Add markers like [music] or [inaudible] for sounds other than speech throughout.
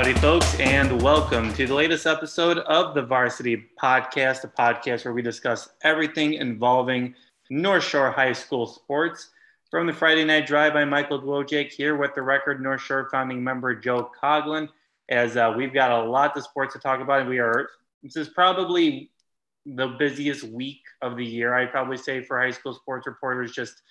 Howdy, folks, and welcome to the latest episode of the Varsity Podcast, a podcast where we discuss everything involving North Shore High School sports. From the Friday Night Drive, I'm Michael Dwojak here with the record North Shore founding member Joe Coglin. As uh, we've got a lot of sports to talk about, and we are this is probably the busiest week of the year. I'd probably say for high school sports reporters, just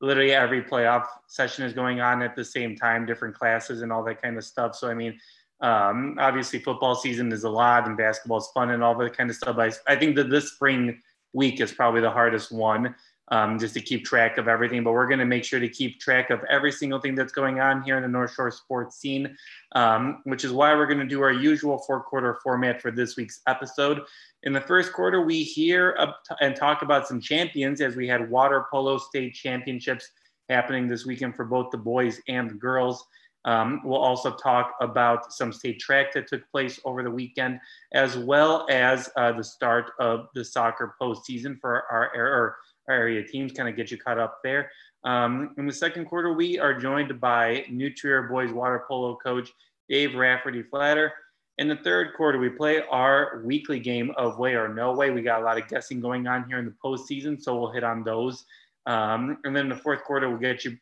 literally every playoff session is going on at the same time, different classes and all that kind of stuff. So, I mean, um, obviously football season is a lot and basketball is fun and all that kind of stuff. I, I think that this spring week is probably the hardest one um, just to keep track of everything. But we're going to make sure to keep track of every single thing that's going on here in the North Shore sports scene, um, which is why we're going to do our usual four quarter format for this week's episode. In the first quarter, we hear and talk about some champions as we had water polo state championships happening this weekend for both the boys and the girls. Um, we'll also talk about some state track that took place over the weekend, as well as uh, the start of the soccer postseason for our, our area teams, kind of get you caught up there. Um, in the second quarter, we are joined by New Trier boys water polo coach Dave Rafferty Flatter. In the third quarter, we play our weekly game of way or no way. We got a lot of guessing going on here in the postseason, so we'll hit on those. Um, and then in the fourth quarter, we'll get you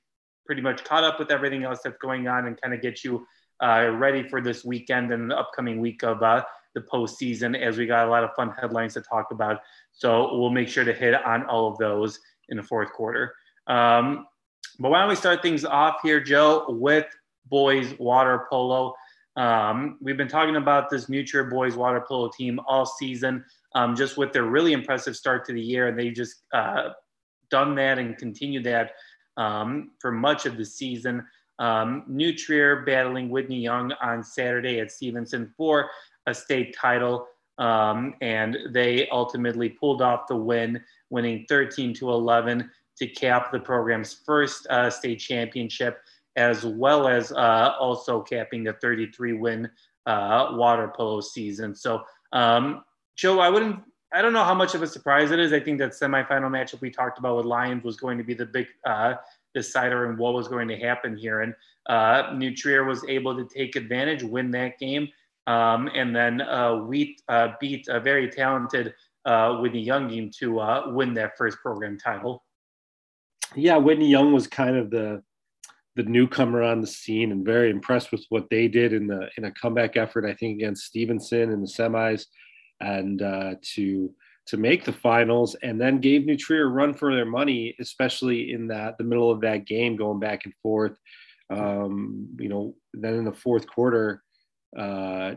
pretty much caught up with everything else that's going on and kind of get you uh, ready for this weekend and the upcoming week of uh, the postseason as we got a lot of fun headlines to talk about. So we'll make sure to hit on all of those in the fourth quarter. Um, but why don't we start things off here, Joe, with boys water polo. Um, we've been talking about this New Trier boys water polo team all season, um, just with their really impressive start to the year, and they've just uh, done that and continued that um, for much of the season. Um, New Trier battling Whitney Young on Saturday at Stevenson for a state title. Um, and they ultimately pulled off the win, winning 13 to 11 to cap the program's first uh, state championship, as well as uh, also capping the 33 win uh, water polo season. So, um, Joe, I wouldn't, I don't know how much of a surprise it is. I think that semifinal matchup we talked about with Lions was going to be the big uh, decider and what was going to happen here. And uh, New Trier was able to take advantage, win that game. Um, and then uh, we uh, beat a very talented uh, Whitney Young team to uh, win that first program title. Yeah, Whitney Young was kind of the the newcomer on the scene, and very impressed with what they did in the in a comeback effort. I think against Stevenson in the semis, and uh, to to make the finals, and then gave New Trier a run for their money, especially in that the middle of that game, going back and forth. Um, you know, then in the fourth quarter, uh,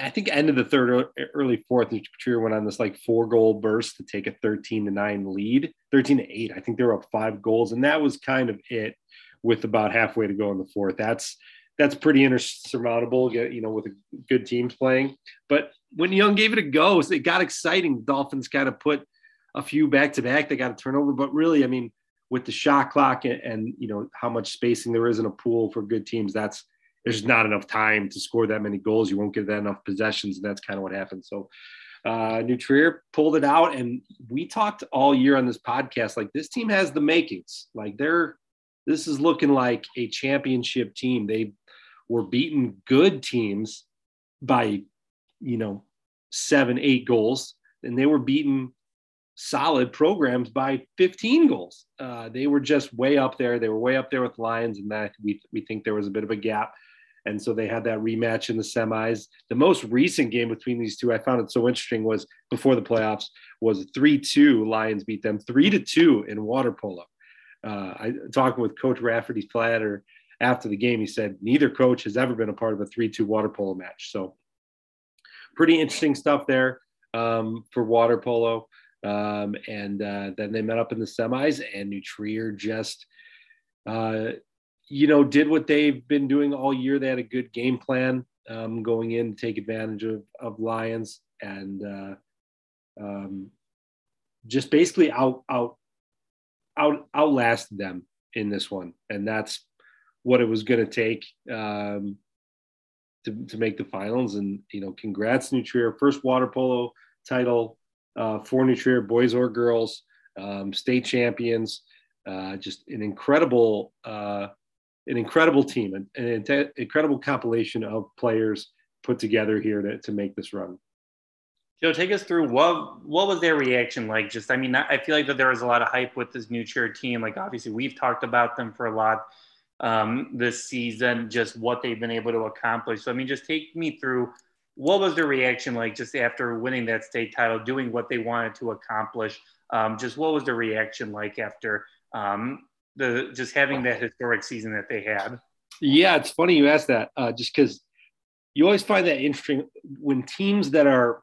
I think end of the third, early fourth, Trier went on this like four goal burst to take a 13 to nine lead, 13 to eight. I think they were up five goals, and that was kind of it with about halfway to go in the fourth. That's that's pretty insurmountable, you know, with good teams playing. But when Young gave it a go, it got exciting. Dolphins kind of put a few back to back. They got a turnover, but really, I mean, with the shot clock and, and you know how much spacing there is in a pool for good teams, that's there's not enough time to score that many goals. You won't get that enough possessions, and that's kind of what happened. So, uh, New Trier pulled it out, and we talked all year on this podcast like this team has the makings. Like they're this is looking like a championship team. They were beating good teams by you know seven, eight goals, and they were beating solid programs by 15 goals. Uh, they were just way up there. They were way up there with Lions, and that we we think there was a bit of a gap and so they had that rematch in the semis. The most recent game between these two, I found it so interesting, was before the playoffs, was 3 2. Lions beat them 3 to 2 in water polo. Uh, I talking with Coach Rafferty Flatter after the game. He said neither coach has ever been a part of a 3 2 water polo match. So, pretty interesting stuff there um, for water polo. Um, and uh, then they met up in the semis, and New Trier just uh, you know, did what they've been doing all year. They had a good game plan um, going in to take advantage of, of Lions and uh, um, just basically out out out outlasted them in this one, and that's what it was going to take um, to to make the finals. And you know, congrats, New Trier, first water polo title uh, for New Trier, boys or girls, um, state champions. Uh, just an incredible uh, an incredible team, an, an incredible compilation of players put together here to, to make this run. Joe, take us through what what was their reaction like? Just, I mean, I feel like that there was a lot of hype with this New Trier team. Like, obviously, we've talked about them for a lot um, this season, just what they've been able to accomplish. So, I mean, just take me through what was their reaction like just after winning that state title, doing what they wanted to accomplish. Um, just what was the reaction like after um, the just having that historic season that they had? Yeah, it's funny you asked that, uh, just because you always find that interesting when teams that are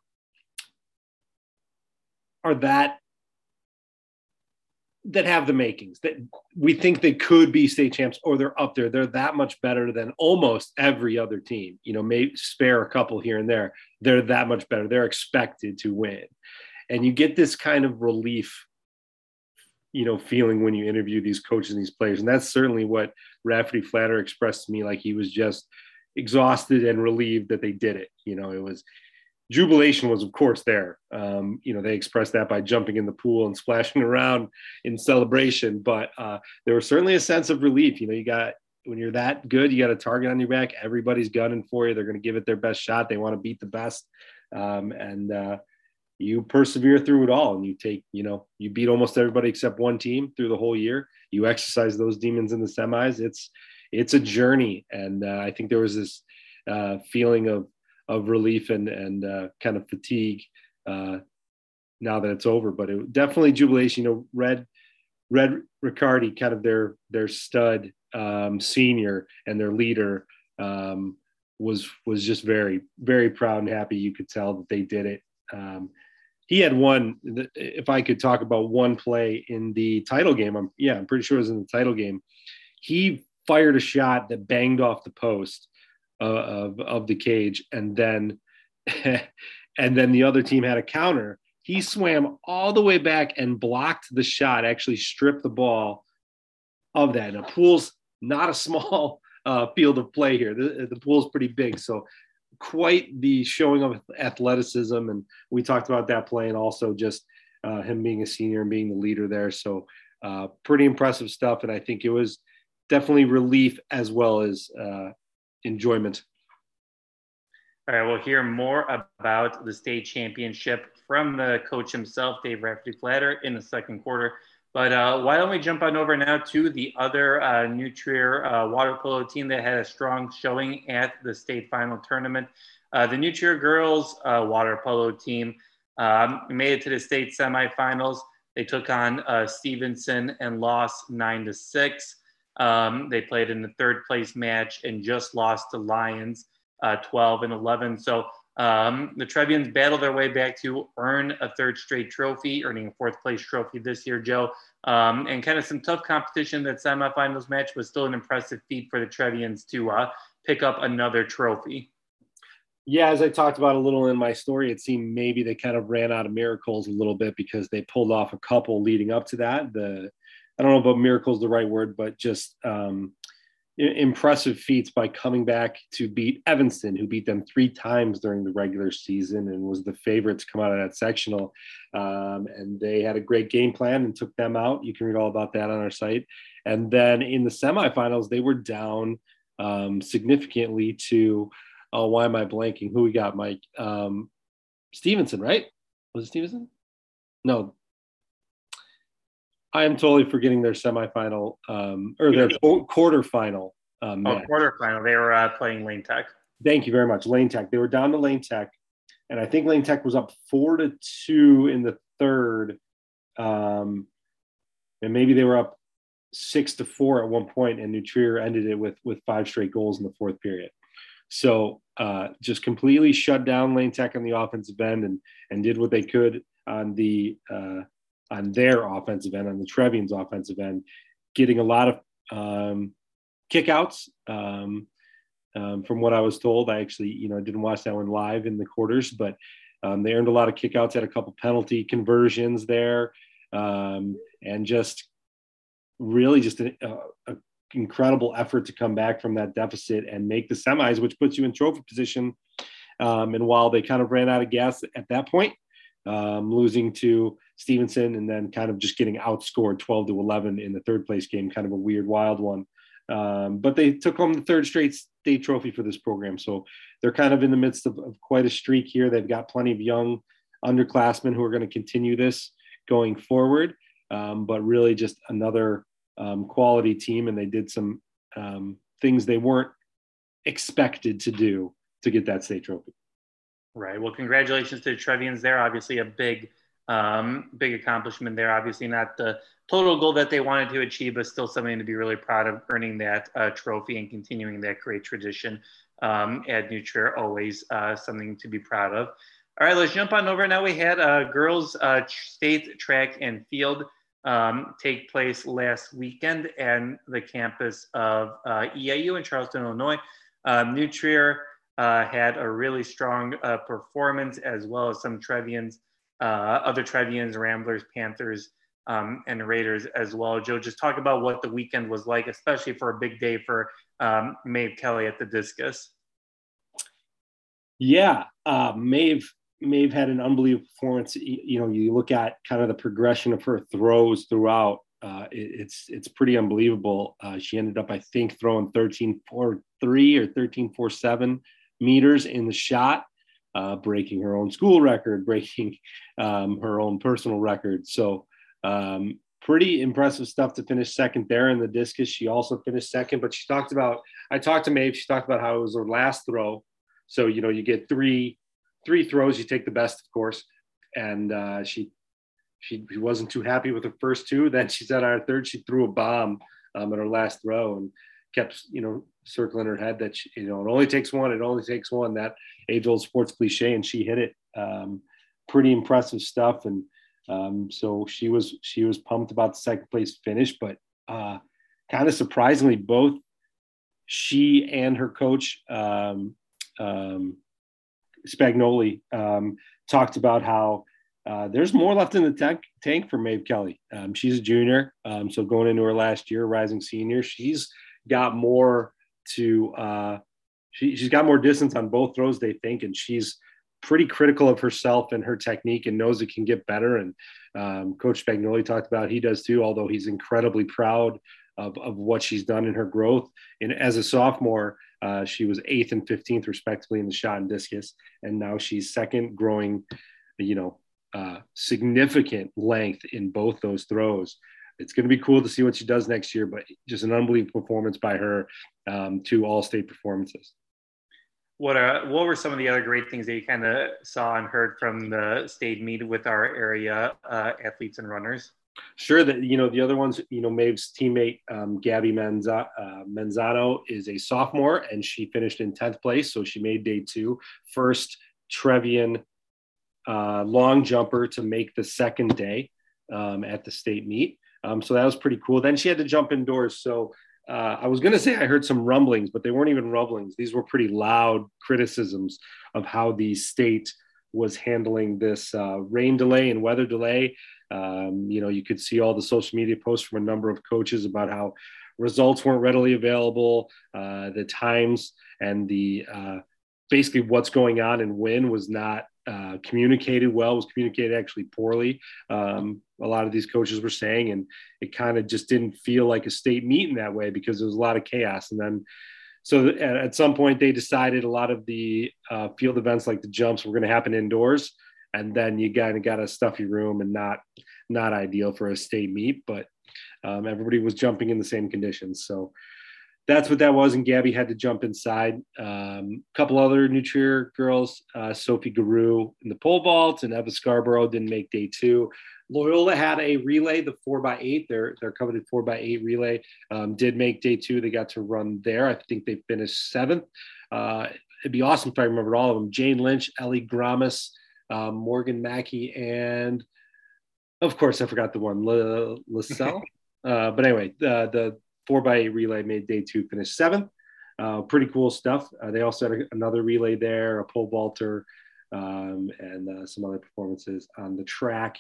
are that that have the makings that we think they could be state champs or they're up there. They're that much better than almost every other team. You know may spare a couple here and there. They're that much better. They're expected to win. And you get this kind of relief you know feeling when you interview these coaches and these players. And that's certainly what rafferty flatter expressed to me like he was just exhausted and relieved that they did it. You know it was jubilation was of course there. Um, you know they expressed that by jumping in the pool and splashing [laughs] around in celebration. But uh, there was certainly a sense of relief. You know you got when you're that good you got a target on your back everybody's gunning for you. They're going to give it their best shot. They want to beat the best. Um, and uh, you persevere through it all and you take you know you beat almost everybody except one team through the whole year. You exercise those demons in the semis. It's it's a journey. And uh, i think there was this uh, feeling of of relief and and uh, kind of fatigue uh, now that it's over. But it definitely jubilation. You know, Red Red Riccardi, kind of their their stud um, senior and their leader, um, was was just very very proud and happy. You could tell that they did it. Um, he had one. If I could talk about one play in the title game, I'm yeah, I'm pretty sure it was in the title game. He fired a shot that banged off the post of of the cage, and then [laughs] and then the other team had a counter. He swam all the way back and blocked the shot. Actually, stripped the ball of that. Now, pool's not a [laughs] small uh, field of play here. The, the pool's pretty big, so quite the showing of athleticism. And we talked about that play, and also just uh, him being a senior and being the leader there. So uh, pretty impressive stuff. And I think it was definitely relief as well as uh, enjoyment. All right, we'll hear more about the state championship from the coach himself, Dave Rafferty Flatter, in the second quarter. But uh, why don't we jump on over now to the other uh, New Trier uh, water polo team that had a strong showing at the state final tournament? Uh, the New Trier girls uh, water polo team um, made it to the state semifinals. They took on uh, Stevenson and lost nine to six. Um, they played in the third place match and just lost to Lions uh, 12 and 11. So um, the Trevians battled their way back to earn a third straight trophy, earning a fourth place trophy this year, Joe. Um, and kind of some tough competition that semifinals match was still an impressive feat for the Trevians to uh, pick up another trophy. Yeah, as I talked about a little in my story, it seemed maybe they kind of ran out of miracles a little bit because they pulled off a couple leading up to that. The I don't know about miracles the right word, but just um, impressive feats by coming back to beat Evanston, who beat them three times during the regular season and was the favorite to come out of that sectional. Um, and they had a great game plan and took them out. You can read all about that on our site. And then in the semifinals, they were down um, significantly to, oh, why am I blanking? Who we got, Mike? Um, Stevenson, right? Was it Stevenson? No, I am totally forgetting their semifinal um, or their quarterfinal. Um, oh, quarterfinal. They were uh, playing Lane Tech. Thank you very much, Lane Tech. They were down to Lane Tech, and I think Lane Tech was up four to two in the third, um, and maybe they were up six to four at one point, and New Trier ended it with with five straight goals in the fourth period. So uh, just completely shut down Lane Tech on the offensive end and and did what they could on the uh, on their offensive end, on the Trevian's offensive end, getting a lot of um, kickouts. Um, um, from what I was told, I actually, you know, didn't watch that one live in the quarters, but um, they earned a lot of kickouts, had a couple penalty conversions there, um, and just really just an incredible effort to come back from that deficit and make the semis, which puts you in trophy position. Um, and while they kind of ran out of gas at that point, um, losing to Stevenson and then kind of just getting outscored 12 to 11 in the third place game, kind of a weird, wild one. Um, but they took home the third straight state trophy for this program. So they're kind of in the midst of, of quite a streak here. They've got plenty of young underclassmen who are going to continue this going forward. Um, but really, just another um, quality team, and they did some um, things they weren't expected to do to get that state trophy. Right. Well, congratulations to the Trevians there. Obviously, a big, um, big accomplishment there. Obviously, not the total goal that they wanted to achieve, but still something to be really proud of earning that uh, trophy and continuing that great tradition um, at Trier. Always uh, something to be proud of. All right, let's jump on over. Now we had uh, girls uh, state track and field um, take place last weekend at the campus of uh, EIU in Charleston, Illinois. Um, New Trier uh, had a really strong uh, performance, as well as some Trevians, uh, other Trevians, Ramblers, Panthers, um, and Raiders as well. Joe, just talk about what the weekend was like, especially for a big day for um, Maeve Kelly at the discus. Yeah, uh, Maeve Maeve had an unbelievable performance. You know, you look at kind of the progression of her throws throughout. Uh, it, it's it's pretty unbelievable. Uh, she ended up, I think, throwing 13 4 3 or 13 4 7 meters in the shot, uh, breaking her own school record, [laughs] breaking um, her own personal record. So, um, pretty impressive stuff to finish second there in the discus. She also finished second, but she talked about, I talked to Maeve, she talked about how it was her last throw. So, you know, you get three three throws, you take the best, of course. And uh, she, she she wasn't too happy with her first two. [laughs] Then she said on her third, she threw a bomb um, at her last throw and kept you know circling her head that she, you know it only takes one. It only takes one. That age old sports cliche, and she hit it. Um, pretty impressive stuff. And um, so she was she was pumped about the second place finish, but uh, kind of surprisingly, both she and her coach um, um, Spagnoli um, talked about how uh, there's more left in the tank, tank for Maeve Kelly. Um, she's a junior, so going into her last year, rising senior, she's got more to. Uh, she, she's got more distance on both throws, they think, and she's pretty critical of herself and her technique and knows it can get better. And um, Coach Spagnoli talked about he does too, although he's incredibly proud of, of what she's done in her growth. And as a sophomore, uh, she was eighth and 15th, respectively, in the shot and discus. And now she's second, growing, you know, uh, significant length in both those throws. It's going to be cool to see what she does next year, but just an unbelievable performance by her um, two all state performances. What what were some of the other great things that you kind of saw and heard from the state meet with our area uh, athletes and runners? Sure. That you know the other ones. You know, Maeve's teammate um, Gabby Menza, uh, Menzano is a sophomore, and she finished in tenth place, so she made day two. First Trevian uh, long jumper to make the second day um, at the state meet. Um, so that was pretty cool. Then she had to jump indoors. So uh, I was going to say I heard some rumblings, but they weren't even rumblings. These were pretty loud criticisms of how the state was handling this uh, rain delay and weather delay. Um, you know, you could see all the social media posts from a number of coaches about how results weren't readily available, uh, the times and the uh, basically what's going on and when was not uh, communicated well, was communicated actually poorly. Um, a lot of these coaches were saying, and it kind of just didn't feel like a state meet in that way because there was a lot of chaos. And then, so at some point, they decided a lot of the uh, field events, like the jumps, were going to happen indoors and then you kind of got a stuffy room and not not ideal for a state meet but um, everybody was jumping in the same conditions so that's what that was and gabby had to jump inside. A um, couple other New Trier girls uh, sophie Guru in the pole vault and eva scarborough didn't make day two. Loyola had a relay the four by eight their, their coveted four by eight relay um, did make day two. They got to run there. I think they finished seventh. Uh, it'd be awesome if i remembered all of them. Jane lynch ellie gramis um, Morgan Mackey, and of course, I forgot the one, La, LaSalle. [laughs] uh, but anyway, the, the four by eight relay made day two finish seventh. Uh, pretty cool stuff. Uh, they also had a, another relay there, a pole vaulter, um, and uh, some other performances on the track.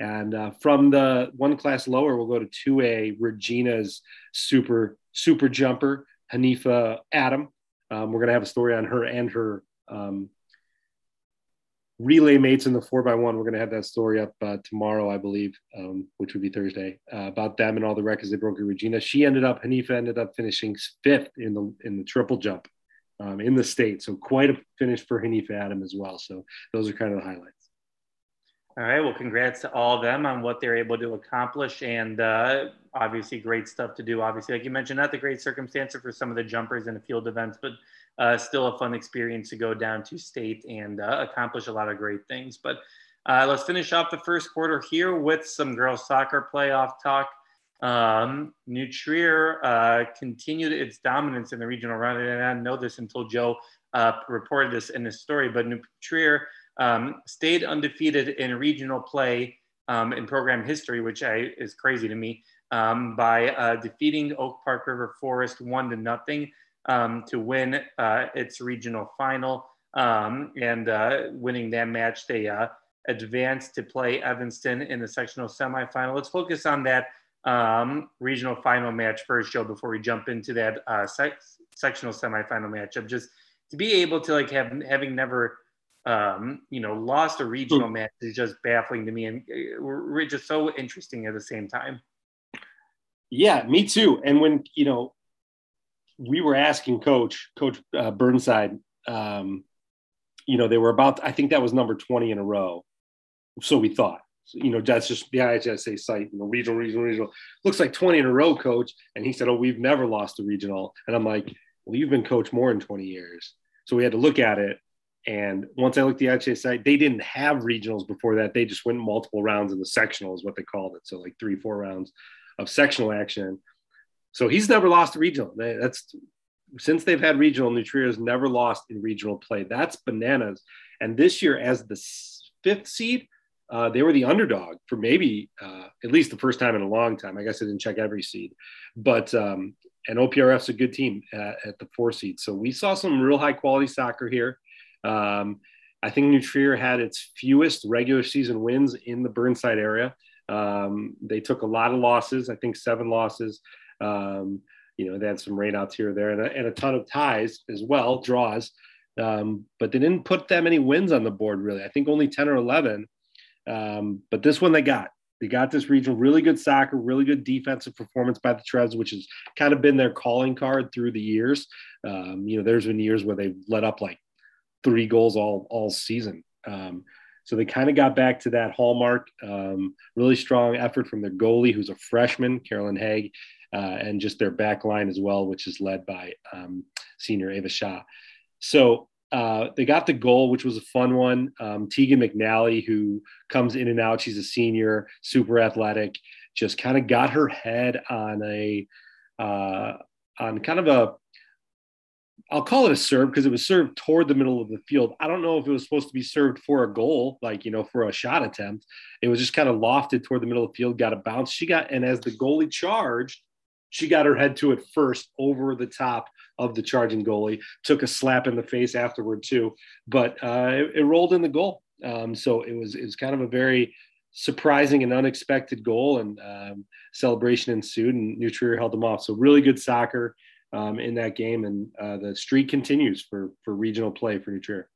And uh, from the one class lower, we'll go to 2A, Regina's super, super jumper, Hanifa Adam. Um, we're going to have a story on her and her um, relay mates in the four by one. We're going to have that story up uh, tomorrow, I believe, um, which would be Thursday, uh, about them and all the records they broke in Regina. She ended up, Hanifa ended up finishing fifth in the in the triple jump um, in the state. So quite a finish for Hanifa Adam as well. So those are kind of the highlights. All right. Well, congrats to all of them on what they're able to accomplish, and uh, obviously great stuff to do. Obviously, like you mentioned, not the great circumstances for some of the jumpers and the field events, but uh, still a fun experience to go down to state and uh, accomplish a lot of great things. But uh, let's finish off the first quarter here with some girls soccer playoff talk. Um, New Trier uh, continued its dominance in the regional run, and I didn't know this until Joe uh, reported this in his story. But New Trier um, stayed undefeated in regional play um, in program history, which I, is crazy to me, um, by uh, defeating Oak Park River Forest one to nothing um, to win uh, its regional final. Um, and uh, winning that match, they uh, advanced to play Evanston in the sectional semifinal. Let's focus on that um, regional final match first, Joe, before we jump into that uh, sec- sectional semifinal matchup. Just to be able to like have having never um, you know lost a regional match is just baffling to me, and uh, we're just so interesting at the same time. Yeah, me too. And when you know we were asking coach coach uh, burnside um, you know they were about i think that was number 20 in a row. So we thought so, you know that's just the ihsa site you know regional regional regional. Looks like 20 in a row coach. And he said oh we've never lost a regional. And i'm like well you've been coach more than 20 years. So we had to look at it and once i looked at the ihsa site they didn't have regionals before that they just went multiple rounds in the sectional is what they called it so like three four rounds of sectional action so he's never lost a regional. That's since they've had regional, New Trier has never lost in regional play. That's bananas. And this year, as the fifth seed, uh, they were the underdog for maybe uh, at least the first time in a long time. I guess I didn't check every seed, but um, and OPRF's a good team at, at, the four seed. So we saw some real high quality soccer here. Um, I think New Trier had its fewest regular season wins in the Burnside area. Um, they took a lot of losses. I think seven losses. Um, you know, they had some rainouts here or there and a, and a ton of ties as well, draws. Um, but they didn't put that many wins on the board, really. I think only 10 or 11. Um, but this one they got. They got this regional, really good soccer, really good defensive performance by the Trevs, which has kind of been their calling card through the years. Um, you know, there's been years where they've let up like three goals all all season. Um, so they kind of got back to that hallmark. Um, really strong effort from their goalie, who's a freshman, Carolyn Haig, uh, and just their back line as well, which is led by um, senior Ava Shaw. So uh, they got the goal, which was a fun one. Um, Tegan McNally, who comes in and out, she's a senior, super athletic, just kind of got her head on a uh, on kind of a I'll call it a serve because it was served toward the middle of the field. I don't know if it was supposed to be served for a goal, like, you know, for a shot attempt. It was just kind of lofted toward the middle of the field, got a bounce. She got, and as the goalie charged, she got her head to it first over the top of the charging goalie, took a slap in the face afterward too, but uh, it, it, rolled in the goal. Um, so it was it was kind of a very surprising and unexpected goal, and um, celebration ensued, and New Trier held them off. So really good soccer um, in that game, and uh, the streak continues for for regional play for New Trier.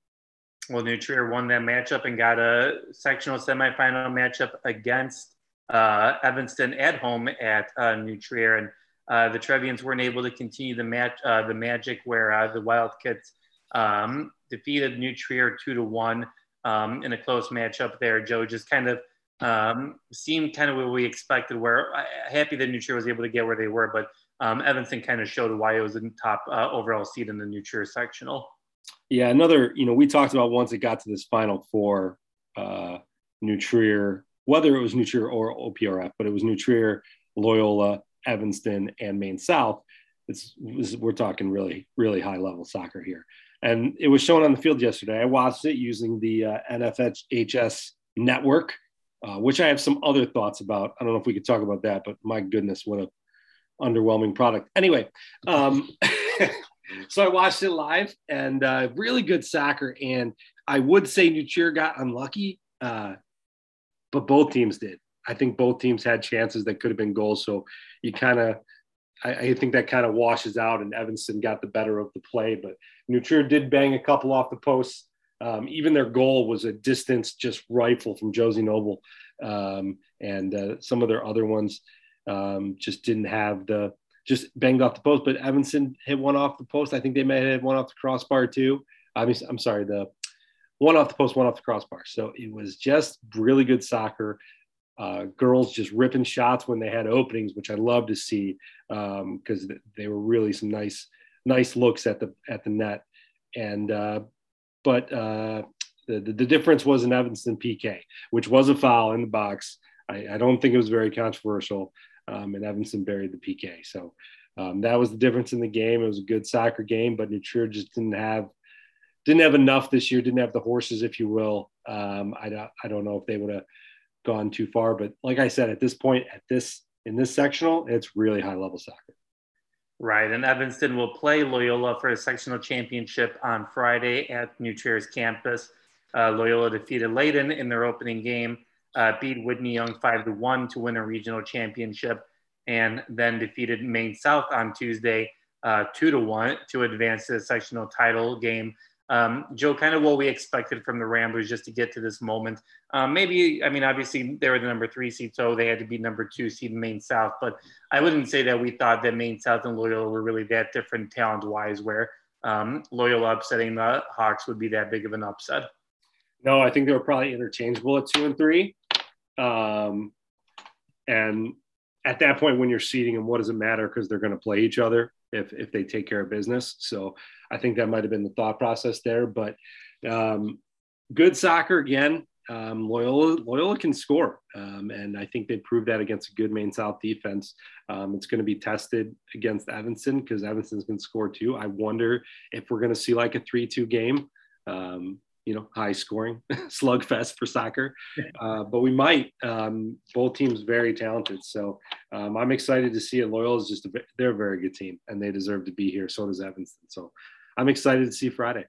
Well, New Trier won that matchup and got a sectional semifinal matchup against uh, Evanston at home at uh, and uh, the Trevians weren't able to continue the match, uh, the magic where uh, the Wildcats um, defeated New Trier two to one um, in a close matchup there. Joe just kind of um, seemed kind of what we expected. Where uh, happy that New Trier was able to get where they were, but um, Evanston kind of showed why it was in top uh, overall seed in the New sectional. Yeah, another. You know, we talked about once it got to this Final Four, uh, New Trier, whether it was New Trier or OPRF, but it was New Trier, Loyola, Evanston, and Maine South. It's, we're talking really, really high level soccer here. And it was shown on the field yesterday. I watched it using the uh, NFHS network, uh, which I have some other thoughts about. I don't know if we could talk about that, but my goodness, what a underwhelming product. Anyway, um, [laughs] so I watched it live and uh, really good soccer. And I would say New Trier got unlucky, uh, but both teams did. I think both teams had chances that could have been goals. So you kind of, I, I, think that kind of washes out, and Evanston got the better of the play. But New Trier did bang a couple off the posts Um, even their goal was a distance just rifle from Josie Noble, um, and uh, some of their other ones um, just didn't have the just banged off the post. But Evanston hit one off the post. I think they may have hit one off the crossbar too. I mean, I'm sorry, the one off the post, one off the crossbar. So it was just really good soccer. Uh, girls just ripping shots when they had openings, which I love to see because um, they were really some nice, nice looks at the at the net. And uh, but uh, the, the difference was an Evanston PK, which was a foul in the box. I, I don't think it was very controversial, um, and Evanston buried the PK. So um, that was the difference in the game. It was a good soccer game, but New Trier just didn't have didn't have enough this year. Didn't have the horses, if you will. Um, I don't I don't know if they would have gone too far, but like I said, at this point, at this in this sectional, it's really high level soccer. Right, and Evanston will play Loyola for a sectional championship on Friday at New Trier's campus. Uh, Loyola defeated Leyden in their opening game, uh, beat Whitney Young five to one to win a regional championship, and then defeated Maine South on Tuesday uh, two to one to advance to the sectional title game. Um, Joe, kind of what we expected from the Ramblers just to get to this moment. Um, maybe, I mean, obviously they were the number three seed, so they had to be number two seed Maine South. But I wouldn't say that we thought that Maine South and Loyola were really that different talent wise, where um, Loyola upsetting the Hawks would be that big of an upset. No, I think they were probably interchangeable at two and three. Um, and at that point, when you're seeding them, what does it matter? Because they're going to play each other if if they take care of business. So I think that might have been the thought process there. But um, good soccer again. Um, Loyola Loyola can score, um, and I think they proved that against a good Maine South defense. Um, it's going to be tested against Evanston because Evanston's going to score too. I wonder if we're going to see like a three-two game. Um, you know, high scoring [laughs] slugfest for soccer. Uh, but we might. Um, both teams very talented, so um, I'm excited to see it. Loyola is just a, they're a very good team, and they deserve to be here. So does Evanston. So I'm excited to see Friday.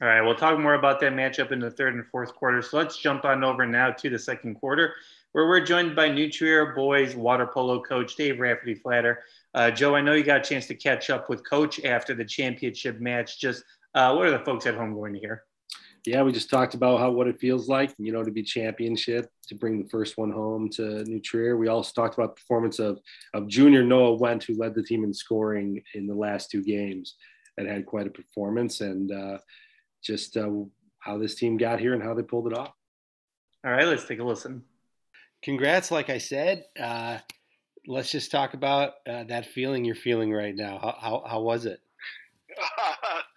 All right, we'll talk more about that matchup in the third and fourth quarter. So let's jump on over now to the second quarter, where we're joined by New Trier boys water polo coach Dave Rafferty Flatter. Uh, Joe, I know you got a chance to catch up with coach after the championship match. Just uh, what are the folks at home going to hear? Yeah, we just talked about how what it feels like, you know, to be championship, to bring the first one home to New Trier. We also talked about the performance of of junior Noah Went, who led the team in scoring in the last two games, and had quite a performance, and uh, just uh, how this team got here and how they pulled it off. All right, let's take a listen. Congrats, like I said. Uh, let's just talk about uh, that feeling you're feeling right now. How how, how was it? [laughs]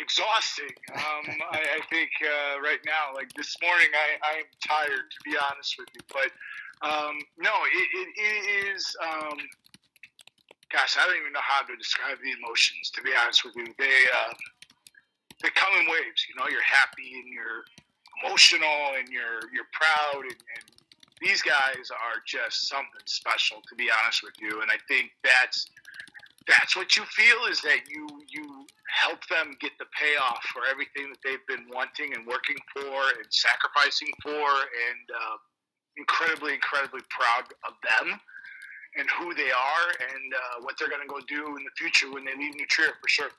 exhausting. Um, I, I, think uh, right now, like this morning, I, I'm tired to be honest with you. But um, no, it, it, it is. Um, gosh, I don't even know how to describe the emotions. To be honest with you, they uh, they come in waves. You know, you're happy and you're emotional and you're you're proud and, and these guys are just something special. To be honest with you, and I think that's that's what you feel is that you you help them get the payoff for everything that they've been wanting and working for and sacrificing for and uh, incredibly incredibly proud of them and who they are and uh, what they're going to go do in the future when they leave New Trier for sure.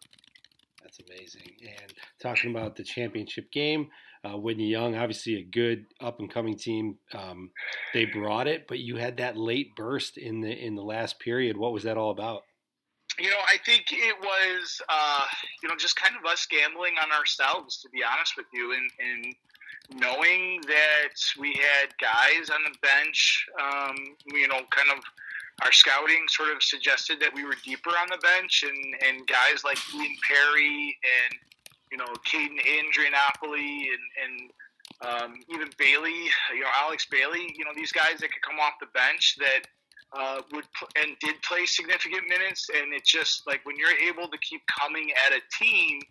That's amazing. And talking about the championship game, uh, Whitney Young, obviously a good up and coming team. Um, they brought it, but you had that late burst in the in the last period. What was that all about? You know, I think it was, uh, you know, just kind of us gambling on ourselves, to be honest with you, and, and knowing that we had guys on the bench, um, you know, kind of our scouting sort of suggested that we were deeper on the bench, and, and guys like Ian Perry and, you know, Caden Andrianopoli and, and um, even Bailey, you know, Alex Bailey, you know, these guys that could come off the bench that – uh, would and did play significant minutes, and it's just like when you're able to keep coming at a team,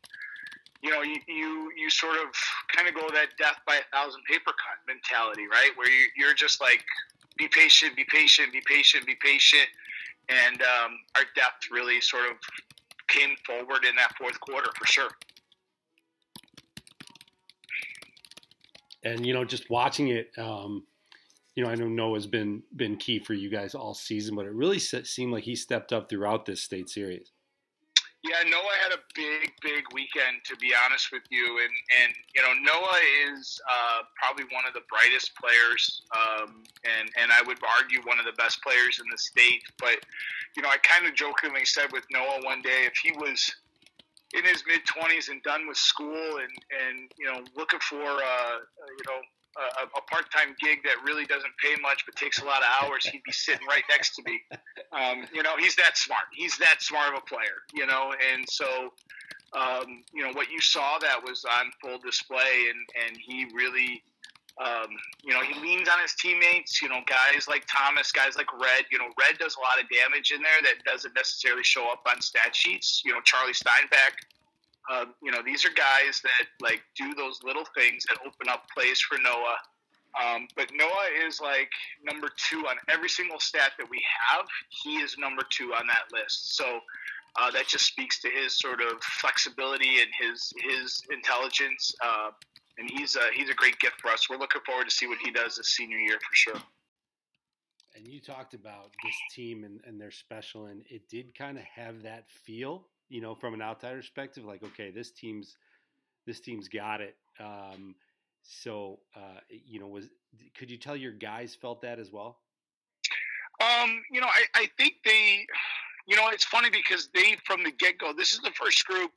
you know, you you, you sort of kind of go that death by a thousand paper cut mentality, right? Where you, you're just like, be patient, be patient, be patient, be patient, and um, our depth really sort of came forward in that fourth quarter for sure. And you know, just watching it. Um, you know, I know Noah's been been key for you guys all season, but it really seemed like he stepped up throughout this state series. Yeah, Noah had a big, big weekend. To be honest with you, and and you know Noah is uh, probably one of the brightest players, um, and and I would argue one of the best players in the state. But you know, I kind of jokingly said with Noah one day, if he was in his mid twenties and done with school and and you know looking for uh, you know a, a part-time gig that really doesn't pay much but takes a lot of hours, he'd be sitting right next to me. [laughs] Um, you know, he's that smart. He's that smart of a player. You know, and so um, you know what you saw that was on full display, and and he really. Um, you know, he leans on his teammates, you know, guys like Thomas, guys like Red. You know, Red does a lot of damage in there that doesn't necessarily show up on stat sheets. You know, Charlie Steinbeck, um, you know, these are guys that like do those little things that open up plays for Noah. Um, but Noah is like number two on every single stat that we have. He is number two on that list. So uh, that just speaks to his sort of flexibility and his his intelligence. Uh, and he's a, he's a great gift for us. We're looking forward to see what he does this senior year for sure. And you talked about this team and, and their special, and it did kind of have that feel you know, from an outsider perspective, like, okay, this team's this team's got it. Um, so, uh, you know, was could you tell your guys felt that as well? Um, you know, I, I think they, you know, it's funny because they from the get go. This is the first group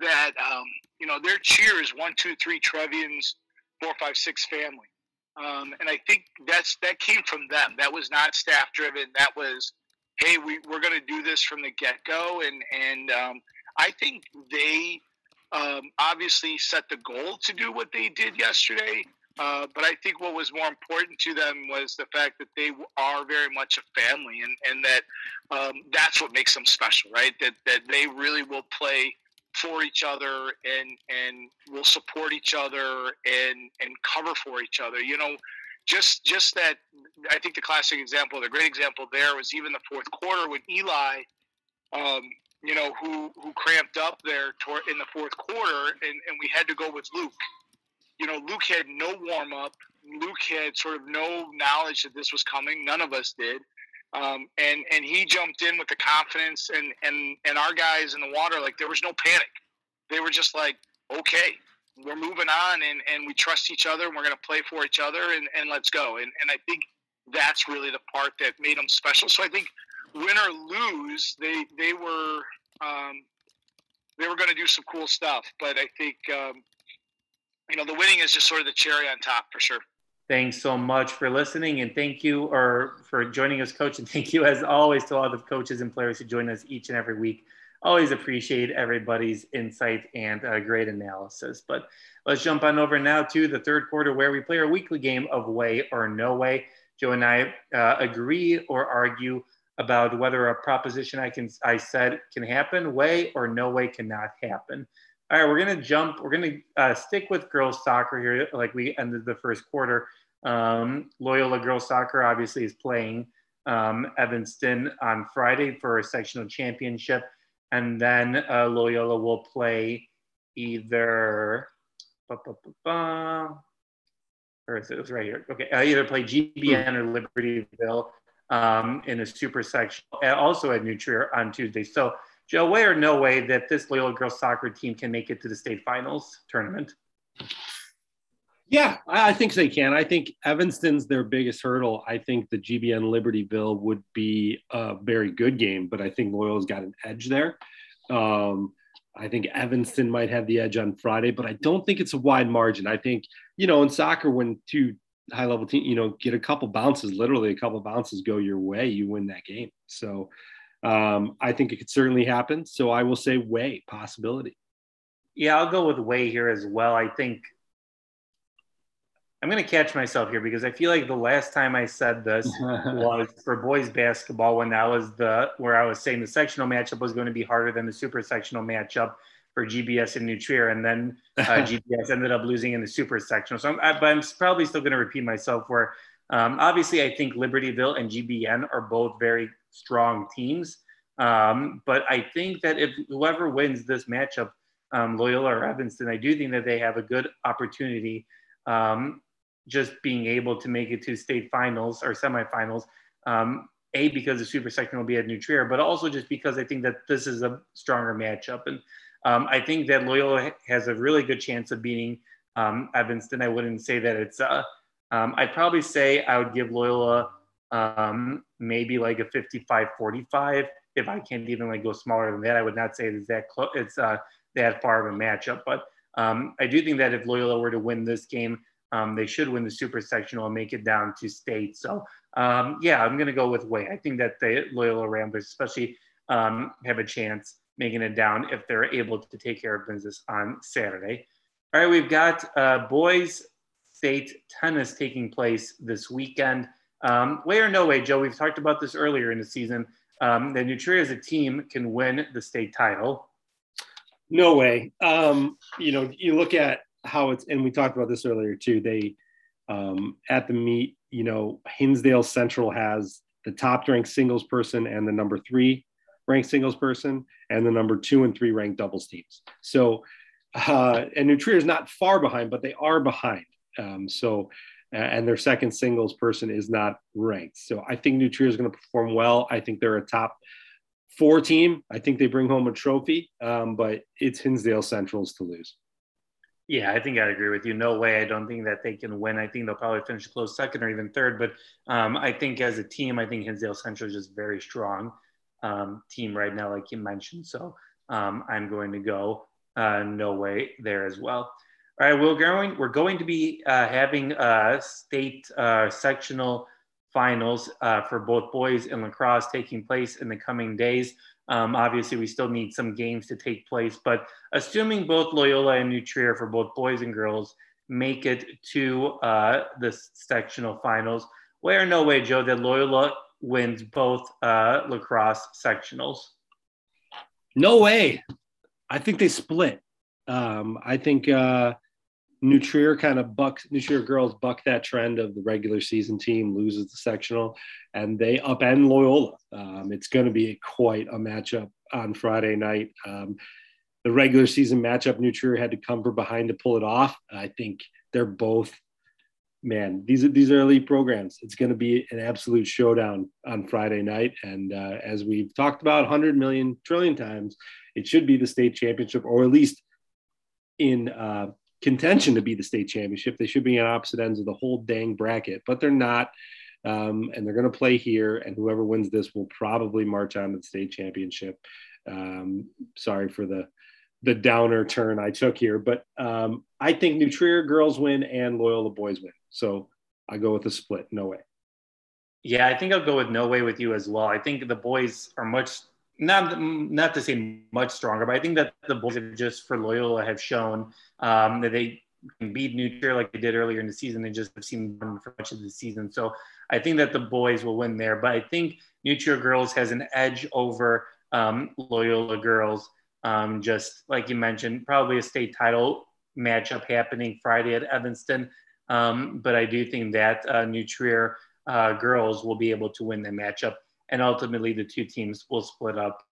that, um, you know, their cheer is one, two, three Trevians, four, five, six family. Um, and I think that's that came from them. That was not staff driven. That was hey, we, we're going to do this from the get go. And, and um, I think they um, obviously set the goal to do what they did yesterday. Uh, but I think what was more important to them was the fact that they are very much a family, and, and that um, that's what makes them special, right? That that they really will play for each other and and will support each other and and cover for each other. You know, just just that I think the classic example, the great example there was even the fourth quarter when Eli, um, you know, who who cramped up there in the fourth quarter, and, and we had to go with Luke. You know, Luke had no warm up. Luke had sort of no knowledge that this was coming. None of us did. Um, and and he jumped in with the confidence, and and and our guys in the water, like there was no panic. They were just like, okay, we're moving on and, and we trust each other and we're going to play for each other and, and let's go. And, and I think that's really the part that made them special. So I think win or lose, they, they were, um, they were going to do some cool stuff, but I think, um, you know, the winning is just sort of the cherry on top for sure. Thanks so much for listening and thank you or for joining us, coach. And thank you as always to all the coaches and players who join us each and every week always appreciate everybody's insight and uh, great analysis. But let's jump on over now to the third quarter where we play our weekly game of way or no way. Joe and I uh, agree or argue about whether a proposition I can I said can happen, way or no way cannot happen. All right, we're gonna jump. We're gonna uh, stick with girls soccer here, like we ended the first quarter. Um, Loyola girls soccer obviously is playing um, Evanston on Friday for a sectional championship and then uh, Loyola will play either. Bah, bah, bah, or is it, it was right here? Okay, I either play GBN or Libertyville um, in a super section, also at New Trier on Tuesday. So, Joe, way or no way that this Loyola girls soccer team can make it to the state finals tournament? Yeah, I think they can. I think Evanston's their biggest hurdle. I think the GBN Libertyville would be a very good game, but I think Loyal's got an edge there. Um, I think Evanston might have the edge on Friday, but I don't think it's a wide margin. I think, you know, in soccer, when two high level teams, you know, get a couple bounces, literally a couple bounces go your way, you win that game. So um, I think it could certainly happen. So I will say way possibility. Yeah, I'll go with way here as well. I think I'm going to catch myself here because I feel like the last time I said this [laughs] was for boys basketball when that was the where I was saying the sectional matchup was going to be harder than the super sectional matchup for GBS and New Trier, and then uh, [laughs] GBS ended up losing in the super sectional. So, I'm, I, but I'm probably still going to repeat myself. Where um, obviously I think Libertyville and GBN are both very strong teams, um, but I think that if whoever wins this matchup, um, Loyola or Evanston, I do think that they have a good opportunity um, just being able to make it to state finals or semifinals. Um, a because the super section will be at New Trier, but also just because I think that this is a stronger matchup, and um, I think that Loyola has a really good chance of beating um, Evanston. I wouldn't say that it's. Uh, um, I'd probably say I would give Loyola um, maybe like a 55-45. If I can't even like go smaller than that, I would not say it's that close. It's uh, that far of a matchup, but um, I do think that if Loyola were to win this game, um, they should win the super sectional and make it down to state. So um, yeah, I'm going to go with Way. I think that the Loyola Ramblers, especially, um, have a chance making it down if they're able to take care of business on Saturday. All right, we've got uh, boys state tennis taking place this weekend. Um, way or no way, Joe, we've talked about this earlier in the season. Um, that New Trier as a team can win the state title. No way. Um, you know, you look at how it's, and we talked about this earlier too. They, um, at the meet, you know, Hinsdale Central has the top ranked singles person and the number three ranked singles person and the number two and three ranked doubles teams. So, uh, and New Trier is not far behind, but they are behind. Um, so, and their second singles person is not ranked. So I think New Trier is going to perform well. I think they're a top four team. I think they bring home a trophy, um, but it's Hinsdale Central's to lose. Yeah, I think I'd agree with you. No way. I don't think that they can win. I think they'll probably finish close second or even third. But um, I think as a team, I think Hinsdale Central is just very strong um, team right now, like you mentioned. So um, I'm going to go uh, no way there as well. All right, we're going. We're going to be uh, having uh, state uh, sectional finals uh, for both boys and lacrosse taking place in the coming days. Um, obviously, we still need some games to take place, but assuming both Loyola and New Trier for both boys and girls make it to uh, the sectional finals, way or no way, Joe, that Loyola wins both uh, lacrosse sectionals? No way. I think they split. Um, I think uh, New Trier kind of bucks New Trier girls buck that trend of the regular season team loses the sectional, and they upend Loyola. Um, it's going to be quite a matchup on Friday night. Um, the regular season matchup, New Trier had to come from behind to pull it off. I think they're both man, these are these are elite programs. It's going to be an absolute showdown on Friday night, and uh, as we've talked about 100 million trillion times, it should be the state championship, or at least in uh, contention to be the state championship. They should be on opposite ends of the whole dang bracket, but they're not. Um, and they're going to play here, and whoever wins this will probably march on to the state championship. Um, sorry for the the downer turn I took here, but um, I think New girls win and Loyola boys win. So I go with a split. No way. Yeah, I think I'll go with no way with you as well. I think the boys are much not not to say much stronger, but I think that the boys have just for Loyola have shown um, that they can beat New Trier like they did earlier in the season. They just have seen them for much of the season. So I think that the boys will win there. But I think New Trier girls has an edge over um, Loyola girls um, just like you mentioned, probably a state title matchup happening Friday at Evanston. Um, but I do think that uh, New Trier uh, girls will be able to win the matchup, and ultimately the two teams will split up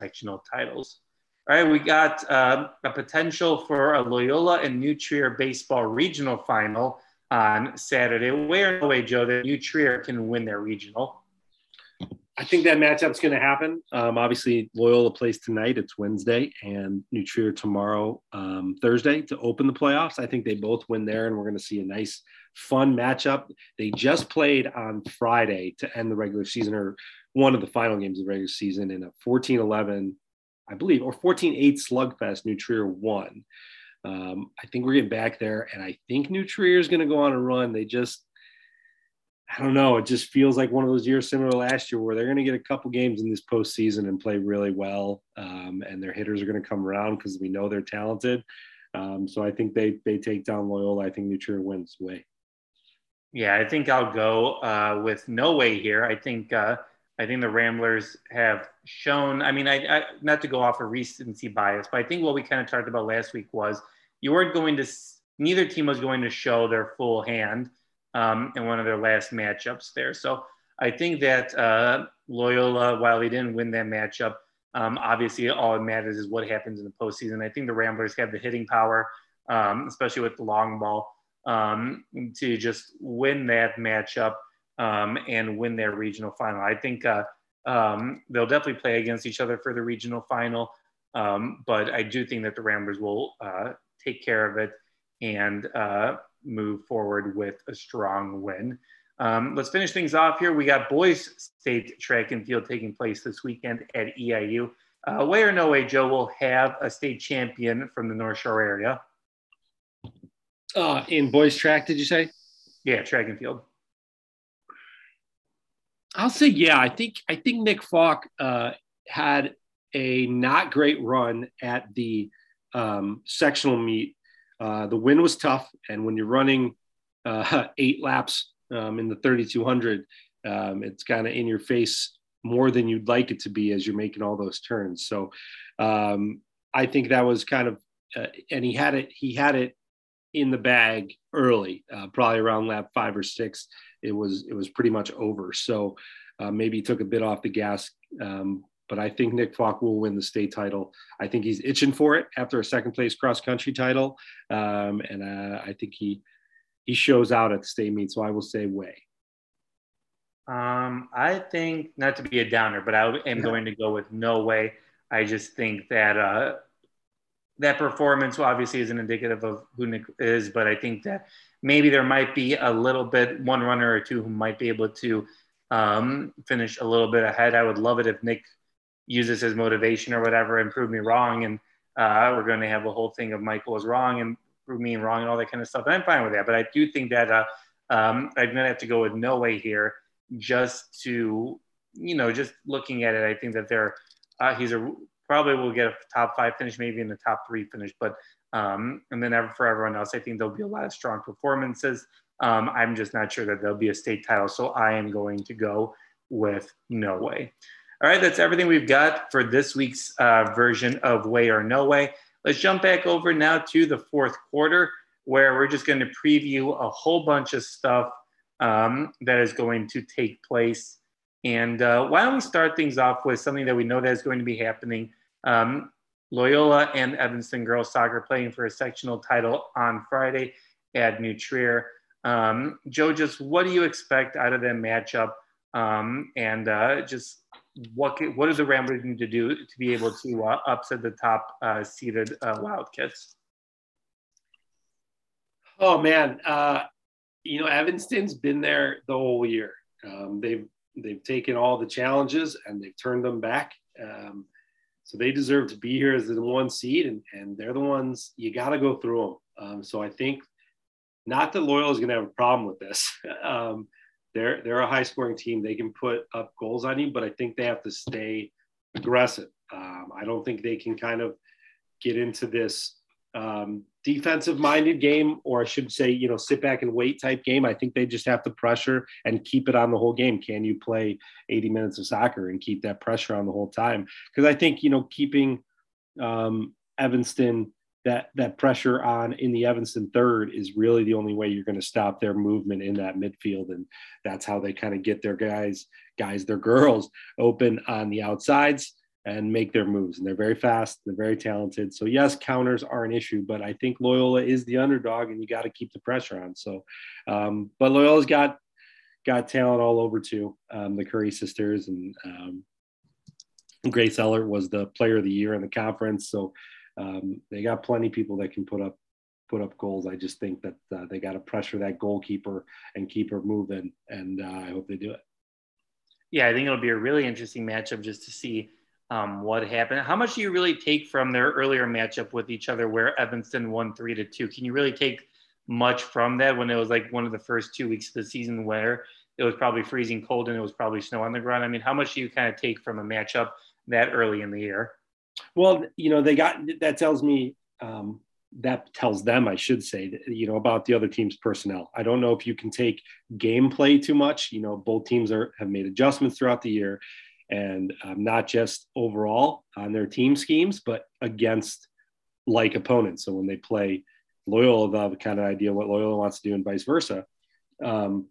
sectional titles. All right, we got uh, a potential for a Loyola and New Trier baseball regional final on Saturday. Where no way, Joe, that New Trier can win their regional. I think that matchup's going to happen. Um, obviously, Loyola plays tonight. It's Wednesday, and New Trier tomorrow, um, Thursday, to open the playoffs. I think they both win there, and we're going to see a nice, fun matchup. They just played on Friday to end the regular season, or one of the final games of the regular season, in a 14 11, I believe, or 14 8 slugfest. New Trier won. Um, I think we're getting back there, and I think New Trier is going to go on a run. They just I don't know. It just feels like one of those years similar to last year where they're going to get a couple games in this postseason and play really well, um, and their hitters are going to come around because we know they're talented. Um, so I think they they take down Loyola. I think New Trier wins way. Yeah, I think I'll go uh, with no way here. I think uh, I think the Ramblers have shown. I mean, I, I not to go off a recency bias, but I think what we kind of talked about last week was you weren't going to. Neither team was going to show their full hand um, in one of their last matchups there. So I think that uh, Loyola, while they didn't win that matchup, um, obviously all it matters is what happens in the postseason. I think the Ramblers have the hitting power, um, especially with the long ball, um, to just win that matchup um, and win their regional final. I think uh, um, they'll definitely play against each other for the regional final, um, but I do think that the Ramblers will uh, take care of it and uh, move forward with a strong win. Um, let's finish things off here. We got boys state track and field taking place this weekend at EIU. Uh, way or no way, Joe will have a state champion from the North Shore area. Uh, in boys track, did you say? Yeah, track and field. I'll say yeah. I think I think Nick Falk uh, had a not great run at the um, sectional meet. Uh, the wind was tough, and when you're running uh, [laughs] eight laps um, in the 3200, um, it's kind of in your face more than you'd like it to be as you're making all those turns. So um, I think that was kind of, uh, and he had it. He had it in the bag early, uh, probably around lap five or six. It was it was pretty much over. So uh, maybe he took a bit off the gas. Um, but I think Nick Falk will win the state title. I think he's itching for it after a second place cross country title, um, and uh, I think he he shows out at the state meet. So I will say way. Um, I think not to be a downer, but I am going to go with no way. I just think that uh, that performance obviously isn't indicative of who Nick is, but I think that maybe there might be a little bit one runner or two who might be able to um, finish a little bit ahead. I would love it if Nick uses his motivation or whatever and prove me wrong. And uh, we're going to have a whole thing of Michael is wrong and prove me wrong and all that kind of stuff. And I'm fine with that. But I do think that uh, um, I'm going to have to go with no way here just to, you know, just looking at it, I think that they're, uh, he's a probably will get a top five finish, maybe in the top three finish. But um, and then ever for everyone else, I think there'll be a lot of strong performances. Um, I'm just not sure that there'll be a state title, so I am going to go with no way. All right, that's everything we've got for this week's uh, version of Way or No Way. Let's jump back over now to the fourth quarter, where we're just going to preview a whole bunch of stuff um, that is going to take place and uh, why don't we start things off with something that we know that is going to be happening? Um, Loyola and Evanston girls soccer playing for a sectional title on Friday at New Trier. Um, Joe, just what do you expect out of that matchup? Um, and uh, just what what do the Ramblers need to do to be able to uh, upset the top uh, seeded uh, Wildcats? Oh man, uh, you know Evanston's been there the whole year. Um, they've they've taken all the challenges and they've turned them back. Um, so they deserve to be here as the one seed, and, and they're the ones you got to go through them. Um, so I think not that Loyal is going to have a problem with this. [laughs] um, they're they're a high scoring team. They can put up goals on you, but I think they have to stay aggressive. Um, I don't think they can kind of get into this um, defensive minded game, or I should say, you know, sit back and wait type game. I think they just have to pressure and keep it on the whole game. Can you play 80 minutes of soccer and keep that pressure on the whole time? Because I think, you know, keeping um, Evanston that that pressure on in the Evanston third is really the only way you're going to stop their movement in that midfield, and that's how they kind of get their guys, guys, their girls open on the outsides and make their moves. And they're very fast, they're very talented. So, yes, counters are an issue, but I think Loyola is the underdog and you got to keep the pressure on. So, um, but Loyola's got got talent all over too. Um, the Curry sisters and um, Grace Ellert was the player of the year in the conference. So, um, they got plenty of people that can put up put up goals. I just think that uh, they got to pressure that goalkeeper and keep her moving, and uh, I hope they do it. Yeah, I think it'll be a really interesting matchup just to see um, what happened. How much do you really take from their earlier matchup with each other where Evanston won three to two? Can you really take much from that when it was like one of the first two weeks of the season where it was probably freezing cold and it was probably snow on the ground? I mean, how much do you kind of take from a matchup that early in the year? Well, you know, they got that tells me um, that tells them, I should say, you know, about the other team's personnel. I don't know if you can take gameplay too much. You know, both teams are have made adjustments throughout the year and um, not just overall on their team schemes, but against like opponents. So when they play Loyola, they'll have a kind of idea what Loyola wants to do and vice versa. Um,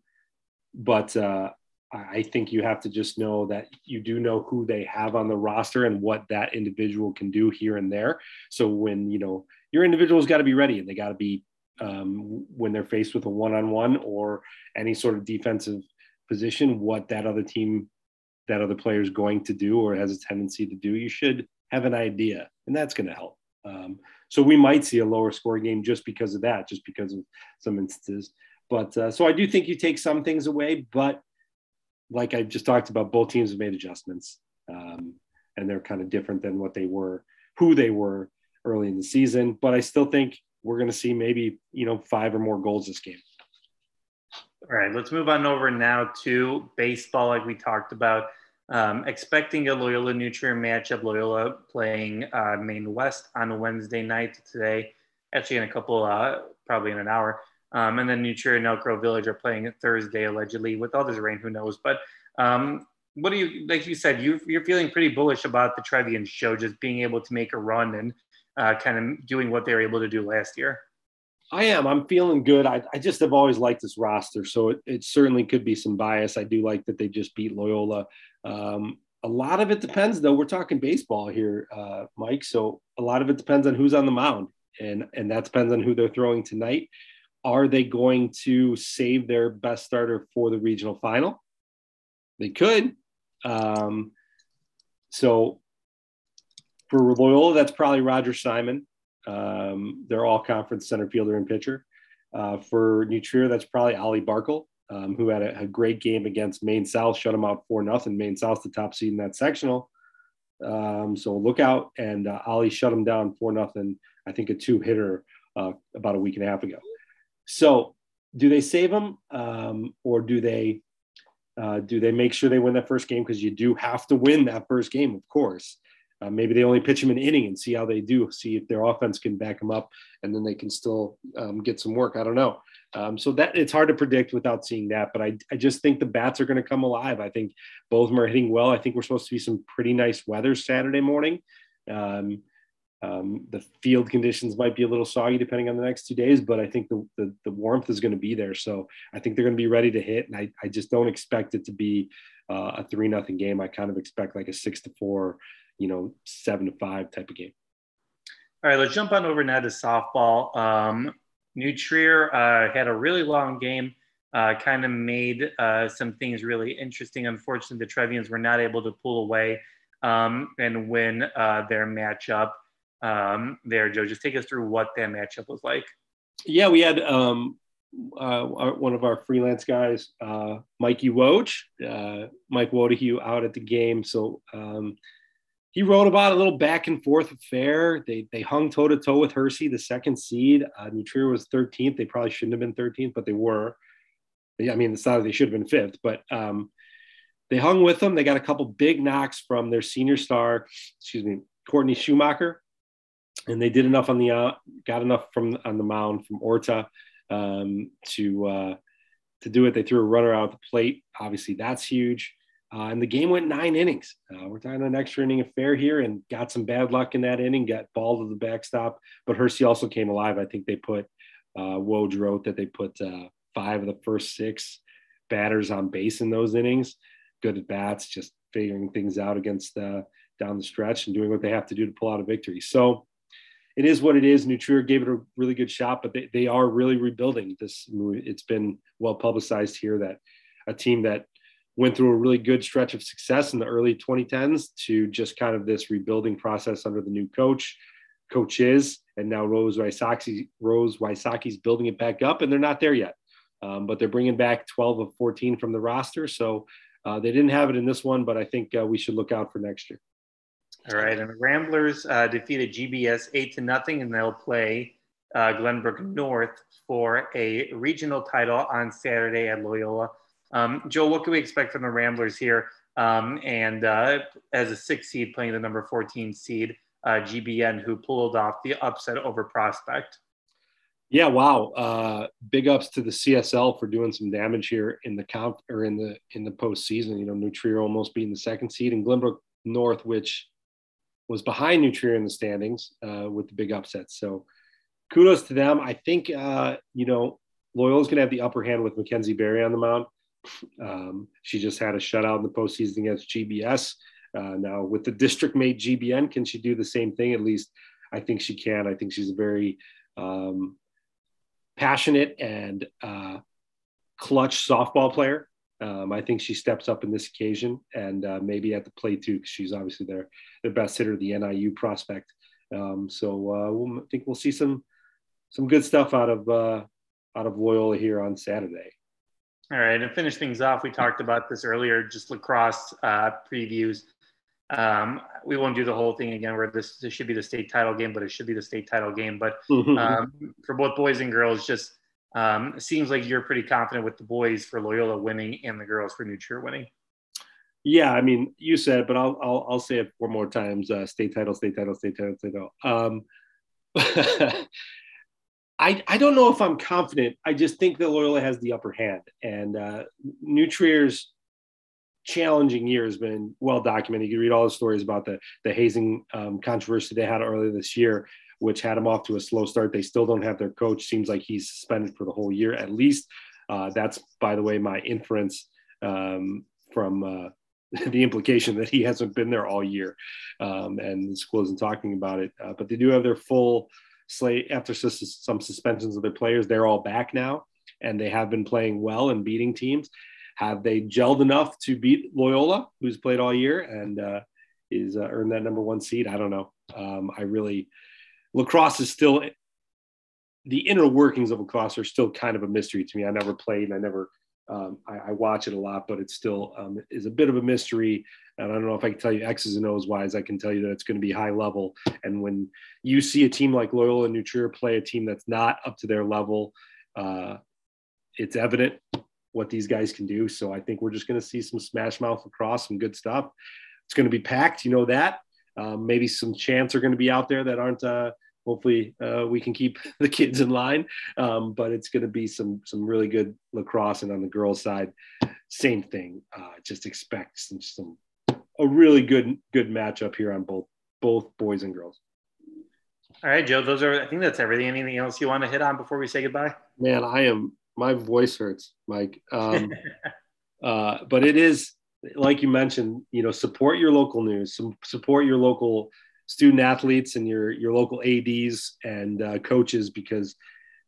but uh, I think you have to just know that you do know who they have on the roster and what that individual can do here and there. So when, you know, your individual's got to be ready and they got to be um, when they're faced with a one-on-one or any sort of defensive position what that other team, that other player is going to do or has a tendency to do, you should have an idea, and that's going to help. Um, so we might see a lower score game just because of that, just because of some instances. But uh, so I do think you take some things away, but like I just talked about, both teams have made adjustments, um, and they're kind of different than what they were, who they were early in the season. But I still think we're going to see maybe you know five or more goals this game. All right, let's move on over now to baseball, like we talked about. Um, expecting a Loyola New Trier matchup. Loyola playing uh, Maine West on Wednesday night today, actually in a couple, uh, probably in an hour. Um, and then New Trier and Elk Grove Village are playing Thursday, allegedly, with all this rain, who knows. But um, what do you, like you said, you, you're feeling pretty bullish about the Trevian show, just being able to make a run and uh, kind of doing what they were able to do last year. I am. I'm feeling good. I, I just have always liked this roster, so it, it certainly could be some bias. I do like that they just beat Loyola. Um, a lot of it depends, though. We're talking baseball here, uh, Mike. So a lot of it depends on who's on the mound, and and that depends on who they're throwing tonight. Are they going to save their best starter for the regional final? They could. Um, so for Loyola, that's probably Roger Simon. Um, they're all conference center fielder and pitcher. Uh, for New Trier, that's probably Ali Barkle, um, who had a, a, great game against Maine South, shut them out four nothing. Maine South, the top seed in that sectional. Um, so look out. And uh, Ali shut them down four nothing. I think a two hitter uh, about a week and a half ago. So do they save them um, or do they uh, do they make sure they win that first game? Because you do have to win that first game, of course. Uh, maybe they only pitch them an inning and see how they do, see if their offense can back them up, and then they can still um, get some work. I don't know. Um, so that it's hard to predict without seeing that, but I, I just think the bats are going to come alive. I think both of them are hitting well. I think we're supposed to be some pretty nice weather Saturday morning. Um, um, the field conditions might be a little soggy depending on the next two days, but I think the, the, the warmth is going to be there. So I think they're going to be ready to hit. And I, I just don't expect it to be uh, a three nothing game. I kind of expect like a six to four, you know, seven to five type of game. All right, let's jump on over now to softball. Um, New Trier uh, had a really long game, uh, kind of made uh, some things really interesting. Unfortunately, the Trevians were not able to pull away um, and win uh, their matchup um, there. Joe, just take us through what that matchup was like. Yeah, we had um, uh, one of our freelance guys, uh, Mikey Woj, uh, Mike Wodahue out at the game. So um, he wrote about a little back and forth affair. They they hung toe to toe with Hersey, the second seed. Uh, New Trier was 13th. They probably shouldn't have been 13th, but they were. I mean, it's not they should have been fifth, but um, they hung with them. They got a couple big knocks from their senior star, excuse me, Courtney Schumacher, and they did enough on the uh, got enough from on the mound from Orta um, to uh, to do it. They threw a runner out of the plate. Obviously, that's huge. Uh, and the game went nine innings. Uh, we're talking an extra inning affair here and got some bad luck in that inning, got ball to the backstop. But Hersey also came alive. I think they put, uh, Woj wrote that they put uh, five of the first six batters on base in those innings. Good at bats, just figuring things out against down the stretch and doing what they have to do to pull out a victory. So it is what it is. New Trier gave it a really good shot, but they, they are really rebuilding this. It's been well publicized here that a team that went through a really good stretch of success in the early 2010s to just kind of this rebuilding process under the new coach, coaches, and now Rose Wysocki, Rose Wysocki's building it back up, and they're not there yet. Um, but they're bringing back 12 of 14 from the roster, so uh, they didn't have it in this one, but I think uh, we should look out for next year. All right, and the Ramblers uh, defeated GBS eight to nothing, and they'll play uh, Glenbrook North for a regional title on Saturday at Loyola. Um, Joe, what can we expect from the Ramblers here? Um, and uh, as a six seed playing the number 14 seed, uh, GBN, who pulled off the upset over Prospect. Yeah, wow. Uh, big ups to the CSL for doing some damage here in the count or in the in the postseason. You know, New Trier almost being the second seed, and Glenbrook North, which was behind New Trier in the standings uh, with the big upsets. So kudos to them. I think, uh, you know, Loyola's going to have the upper hand with Mackenzie Berry on the mound. Um, she just had a shutout in the postseason against GBS. Uh, now, with the district mate GBN, can she do the same thing? At least I think she can. I think she's a very um, passionate and uh, clutch softball player. Um, I think she steps up in this occasion and uh, maybe at the plate too, because she's obviously their their best hitter, the NIU prospect. Um, so uh, we'll, I think we'll see some some good stuff out of uh, out of Loyola here on Saturday. All right, and finish things off. We talked about this earlier, just lacrosse uh, previews. Um, we won't do the whole thing again where this, this should be the state title game, but it should be the state title game. But um, for both boys and girls, just um, it seems like you're pretty confident with the boys for Loyola winning and the girls for New Trier winning. Yeah, I mean, you said it, but I'll, I'll, I'll say it four more times. Uh, state title, state title, state title, state title. [laughs] I, I don't know if I'm confident. I just think that Loyola has the upper hand. And uh, New Trier's challenging year has been well documented. You can read all the stories about the, the hazing um, controversy they had earlier this year which had them off to a slow start. They still don't have their coach. Seems like he's suspended for the whole year at least. Uh, that's, by the way, my inference um, from uh, [laughs] the implication that he hasn't been there all year, um, and the school isn't talking about it. Uh, but they do have their full slate after some suspensions of their players. They're all back now, and they have been playing well and beating teams. Have they gelled enough to beat Loyola, who's played all year and uh, is uh, earned that number one seed? I don't know. Um, I really lacrosse is still the inner workings of lacrosse are still kind of a mystery to me. I never played, I never, um, I, I, watch it a lot, but it still um, is a bit of a mystery. And I don't know if I can tell you X's and O's wise. I can tell you that it's going to be high level. And when you see a team like Loyola and New play a team that's not up to their level, uh, it's evident what these guys can do. So I think we're just going to see some smash mouth lacrosse, some good stuff. It's going to be packed, you know that. Um, maybe some chants are going to be out there that aren't uh, hopefully uh, we can keep [laughs] the kids in line. Um, but it's going to be some some really good lacrosse, and on the girls' side, same thing. Uh, just expect some, some a really good good matchup here on both both boys and girls. All right, Joe. Those are I think that's everything. Anything else you want to hit on before we say goodbye? Man, I am my voice hurts, Mike. Um, [laughs] uh, but it is like you mentioned. You know, support your local news. Some support your local student athletes and your your local ads and uh, coaches because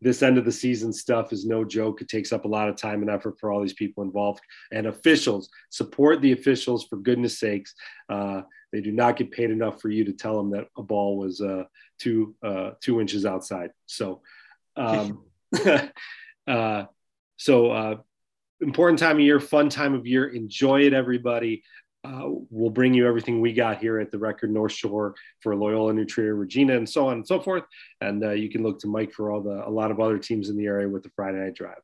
this end of the season stuff is no joke. It takes up a lot of time and effort for all these people involved. And officials support the officials for goodness sakes. Uh, they do not get paid enough for you to tell them that a ball was uh, two uh, two inches outside. So um, [laughs] uh, so uh, important time of year fun time of year. Enjoy it everybody uh, we'll bring you everything we got here at the Record North Shore for Loyola, New Trier, Regina, and so on and so forth. And uh, you can look to Mike for all the a lot of other teams in the area with the Friday Night Drive.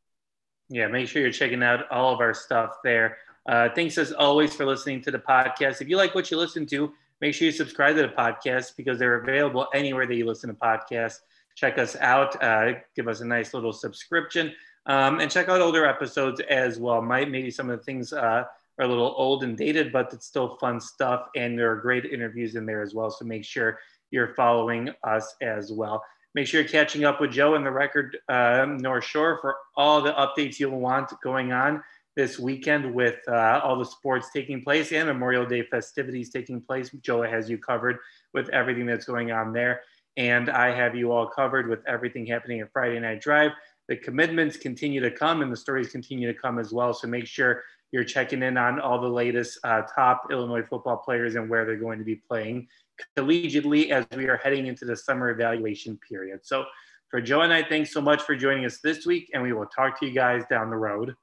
Yeah, make sure you're checking out all of our stuff there. Uh, thanks as always for listening to the podcast. If you like what you listen to, make sure you subscribe to the podcast because they're available anywhere that you listen to podcasts. Check us out. Uh, give us a nice little subscription. Um, and check out older episodes as well. Might maybe some of the things uh, are a little old and dated, but it's still fun stuff. And there are great interviews in there as well. So make sure you're following us as well. Make sure you're catching up with Joe and the record um, North Shore for all the updates you'll want going on this weekend with uh, all the sports taking place and Memorial Day festivities taking place. Joe has you covered with everything that's going on there. And I have you all covered with everything happening at Friday Night Drive. The commitments continue to come and the stories continue to come as well. So make sure you're checking in on all the latest uh, top Illinois football players and where they're going to be playing collegiately as we are heading into the summer evaluation period. So, for Joe and I, thanks so much for joining us this week, and we will talk to you guys down the road.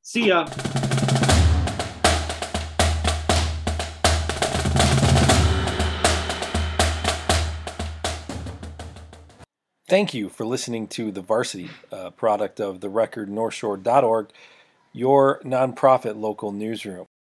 See ya. Thank you for listening to The Varsity, uh, product of the record northshore.org your nonprofit local newsroom.